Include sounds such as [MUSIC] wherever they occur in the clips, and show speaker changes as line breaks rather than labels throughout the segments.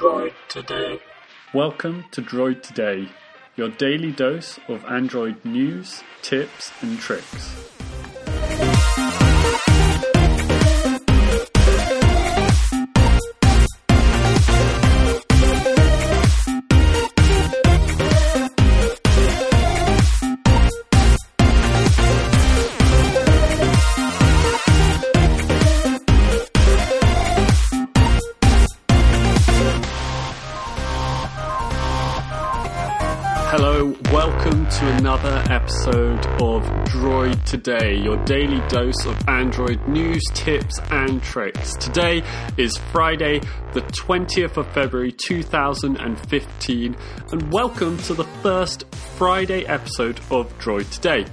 Droid Today.
Welcome to Droid Today, your daily dose of Android news, tips, and tricks. Episode of Droid Today, your daily dose of Android news, tips, and tricks. Today is Friday, the 20th of February 2015, and welcome to the first Friday episode of Droid Today.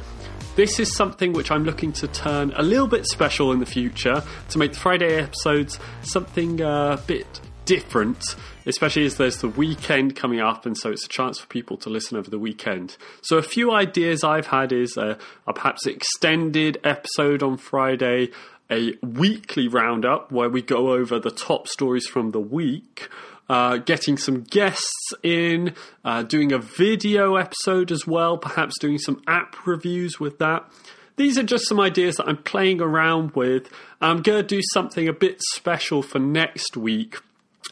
This is something which I'm looking to turn a little bit special in the future to make the Friday episodes something uh, a bit different, especially as there's the weekend coming up, and so it's a chance for people to listen over the weekend. So, a few ideas I've had is a, a perhaps extended episode on Friday, a weekly roundup where we go over the top stories from the week. Uh, getting some guests in, uh, doing a video episode as well, perhaps doing some app reviews with that. These are just some ideas that I'm playing around with. I'm going to do something a bit special for next week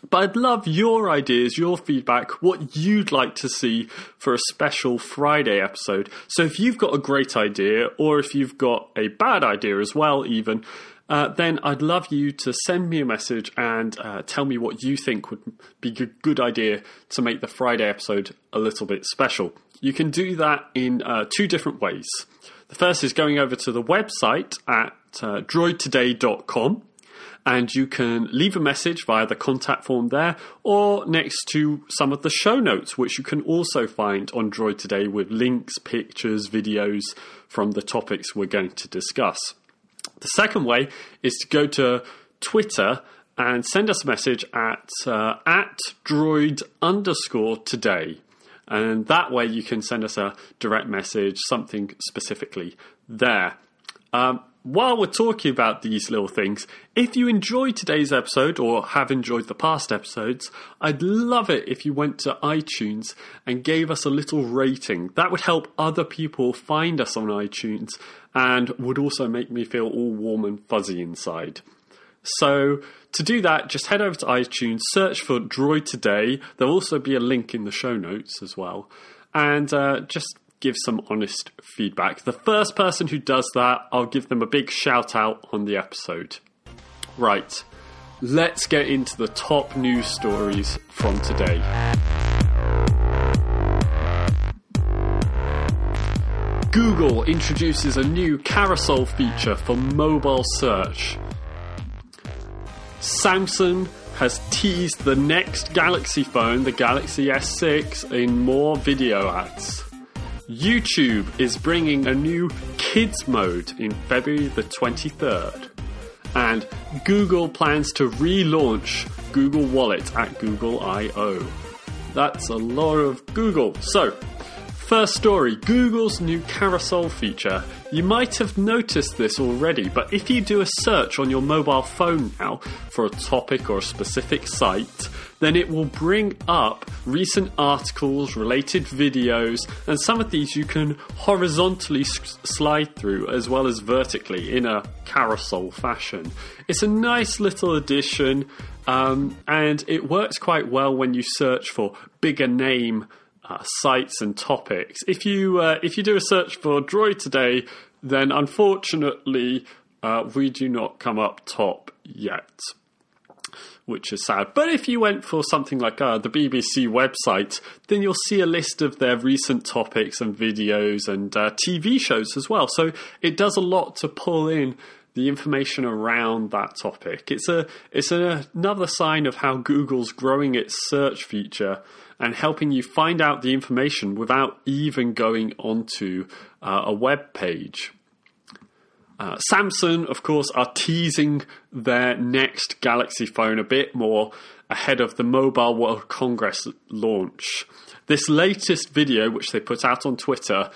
but I'd love your ideas, your feedback, what you'd like to see for a special Friday episode. So if you've got a great idea, or if you've got a bad idea as well, even, uh, then I'd love you to send me a message and uh, tell me what you think would be a good idea to make the Friday episode a little bit special. You can do that in uh, two different ways. The first is going over to the website at uh, droidtoday.com and you can leave a message via the contact form there or next to some of the show notes, which you can also find on Droid Today with links, pictures, videos from the topics we're going to discuss. The second way is to go to Twitter and send us a message at uh, at droid underscore today. And that way you can send us a direct message, something specifically there. Um, while we're talking about these little things, if you enjoyed today's episode or have enjoyed the past episodes, I'd love it if you went to iTunes and gave us a little rating. That would help other people find us on iTunes and would also make me feel all warm and fuzzy inside. So, to do that, just head over to iTunes, search for Droid Today. There'll also be a link in the show notes as well. And uh, just give some honest feedback. The first person who does that, I'll give them a big shout out on the episode. Right, let's get into the top news stories from today. Google introduces a new carousel feature for mobile search. Samsung has teased the next Galaxy phone, the Galaxy S6, in more video ads. YouTube is bringing a new kids mode in February the 23rd. And Google plans to relaunch Google Wallet at Google I/O. That's a lot of Google. So, First story Google's new carousel feature. You might have noticed this already, but if you do a search on your mobile phone now for a topic or a specific site, then it will bring up recent articles, related videos, and some of these you can horizontally s- slide through as well as vertically in a carousel fashion. It's a nice little addition, um, and it works quite well when you search for bigger name uh, sites and topics. If you uh, if you do a search for Droid today, then unfortunately uh, we do not come up top yet, which is sad. But if you went for something like uh, the BBC website, then you'll see a list of their recent topics and videos and uh, TV shows as well. So it does a lot to pull in the information around that topic. It's a it's a, another sign of how Google's growing its search feature and helping you find out the information without even going onto uh, a web page. Uh, Samsung, of course, are teasing their next Galaxy phone a bit more ahead of the Mobile World Congress launch. This latest video, which they put out on Twitter,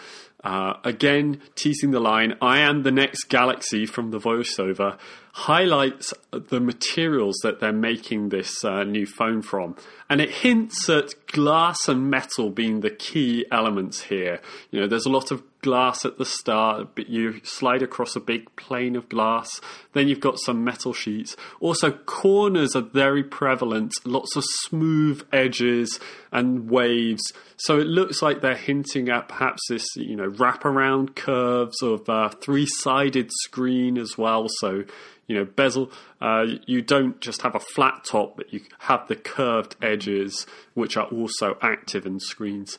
uh, again teasing the line, I am the next Galaxy from the voiceover, highlights the materials that they're making this uh, new phone from. And it hints at glass and metal being the key elements here. You know, there's a lot of glass at the start, but you slide across a big plane of glass. Then you've got some metal sheets. Also, corners are very prevalent, lots of smooth edges and waves. So it looks like they're hinting at perhaps this, you know, wraparound curves of a three-sided screen as well. So you know, bezel. Uh, you don't just have a flat top, but you have the curved edges, which are also active in screens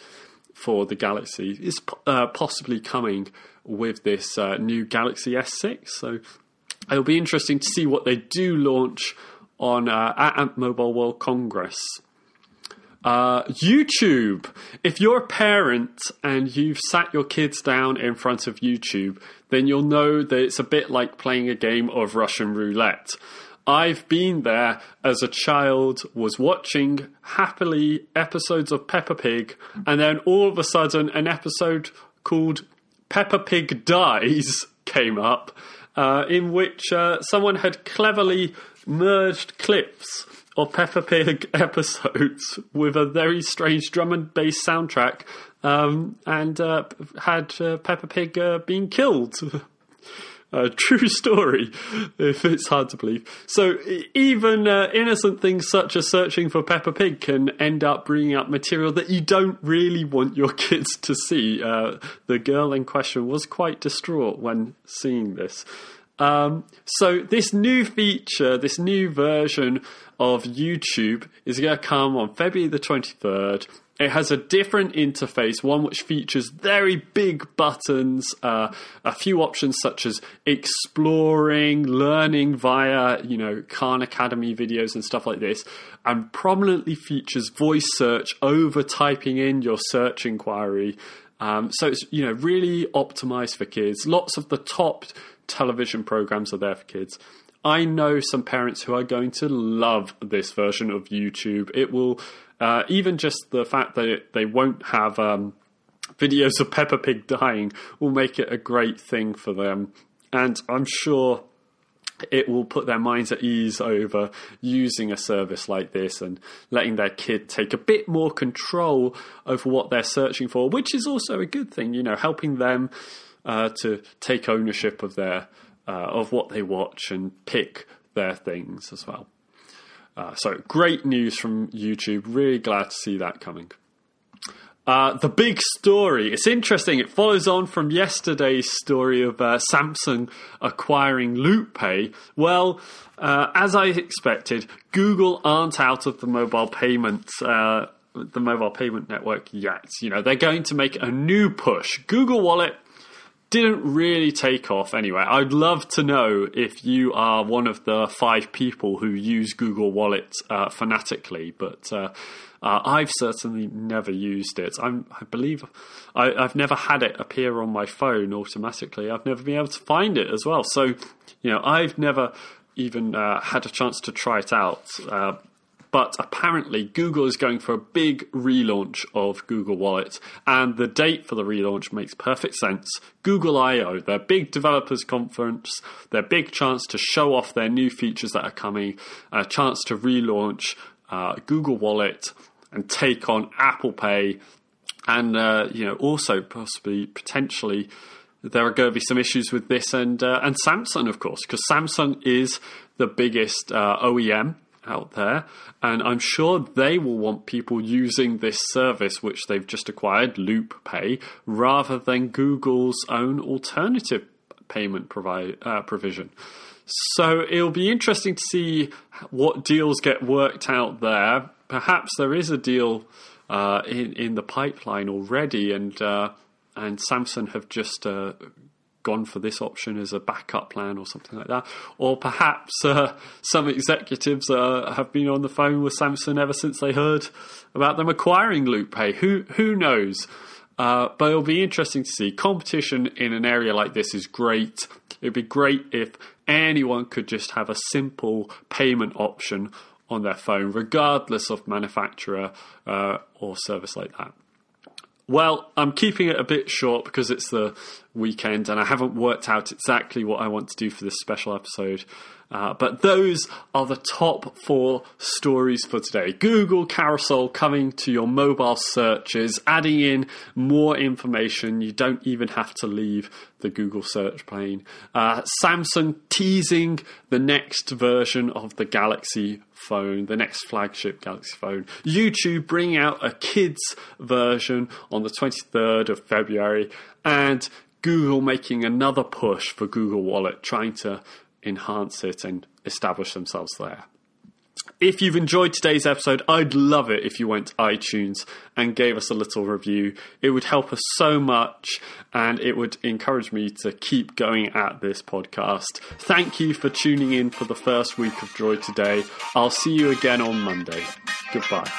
for the Galaxy. Is uh, possibly coming with this uh, new Galaxy S6. So it'll be interesting to see what they do launch on uh, at Mobile World Congress. Uh, YouTube. If you're a parent and you've sat your kids down in front of YouTube, then you'll know that it's a bit like playing a game of Russian roulette. I've been there as a child, was watching happily episodes of Peppa Pig, and then all of a sudden an episode called Peppa Pig Dies [LAUGHS] came up, uh, in which uh, someone had cleverly merged clips of Peppa Pig [LAUGHS] episodes with a very strange drum and bass soundtrack, um, and uh, had uh, Peppa Pig uh, being killed. [LAUGHS] A true story, [LAUGHS] if it's hard to believe. So even uh, innocent things such as searching for Peppa Pig can end up bringing up material that you don't really want your kids to see. Uh, the girl in question was quite distraught when seeing this. Um, so this new feature, this new version of YouTube is going to come on February the 23rd. It has a different interface, one which features very big buttons, uh, a few options such as exploring, learning via, you know, Khan Academy videos and stuff like this, and prominently features voice search over typing in your search inquiry. Um, so it's, you know, really optimized for kids. Lots of the top television programs are there for kids. I know some parents who are going to love this version of YouTube. It will, uh, even just the fact that it, they won't have um, videos of Peppa Pig dying will make it a great thing for them. And I'm sure it will put their minds at ease over using a service like this and letting their kid take a bit more control over what they're searching for, which is also a good thing, you know, helping them uh, to take ownership of their uh, of what they watch and pick their things as well. Uh, so great news from YouTube. Really glad to see that coming. Uh, the big story. It's interesting. It follows on from yesterday's story of uh, Samsung acquiring LoopPay. Well, uh, as I expected, Google aren't out of the mobile payments. Uh, the mobile payment network yet. You know, they're going to make a new push. Google Wallet didn't really take off anyway. I'd love to know if you are one of the five people who use Google Wallet uh, fanatically, but uh, uh, I've certainly never used it. I'm, i believe I, have never had it appear on my phone automatically. I've never been able to find it as well. So, you know, I've never even uh, had a chance to try it out. But apparently Google is going for a big relaunch of Google Wallet, and the date for the relaunch makes perfect sense. Google I/O, their big developers conference, their big chance to show off their new features that are coming, a chance to relaunch uh, Google Wallet and take on Apple Pay, and uh, you know also possibly potentially there are going to be some issues with this and uh, and Samsung, of course, because Samsung is the biggest uh, OEM out there, and I'm sure they will want people using this service which they've just acquired, Loop Pay, rather than Google's own alternative payment provi- uh, provision. So it'll be interesting to see what deals get worked out there. Perhaps there is a deal uh, in in the pipeline already, and uh, and Samsung have just uh, gone for this option as a backup plan or something like that. Or perhaps uh, some executives uh, have been on the phone with Samsung ever since they heard about them acquiring LoopPay. Who who knows? Uh, but it'll be interesting to see. Competition in an area like this is great. It'd be great if anyone could just have a simple payment option on their phone, regardless of manufacturer uh, or service like that. Well, I'm keeping it a bit short because it's the weekend, and I haven't worked out exactly what I want to do for this special episode. Uh, but those are the top four stories for today. Google Carousel coming to your mobile searches, adding in more information. You don't even have to leave the Google search pane. Uh, Samsung teasing the next version of the Galaxy phone, the next flagship Galaxy phone. YouTube bringing out a kids version on the 23rd of February. And Google making another push for Google Wallet, trying to enhance it and establish themselves there. If you've enjoyed today's episode, I'd love it if you went to iTunes and gave us a little review. It would help us so much and it would encourage me to keep going at this podcast. Thank you for tuning in for the first week of Droid today. I'll see you again on Monday. Goodbye.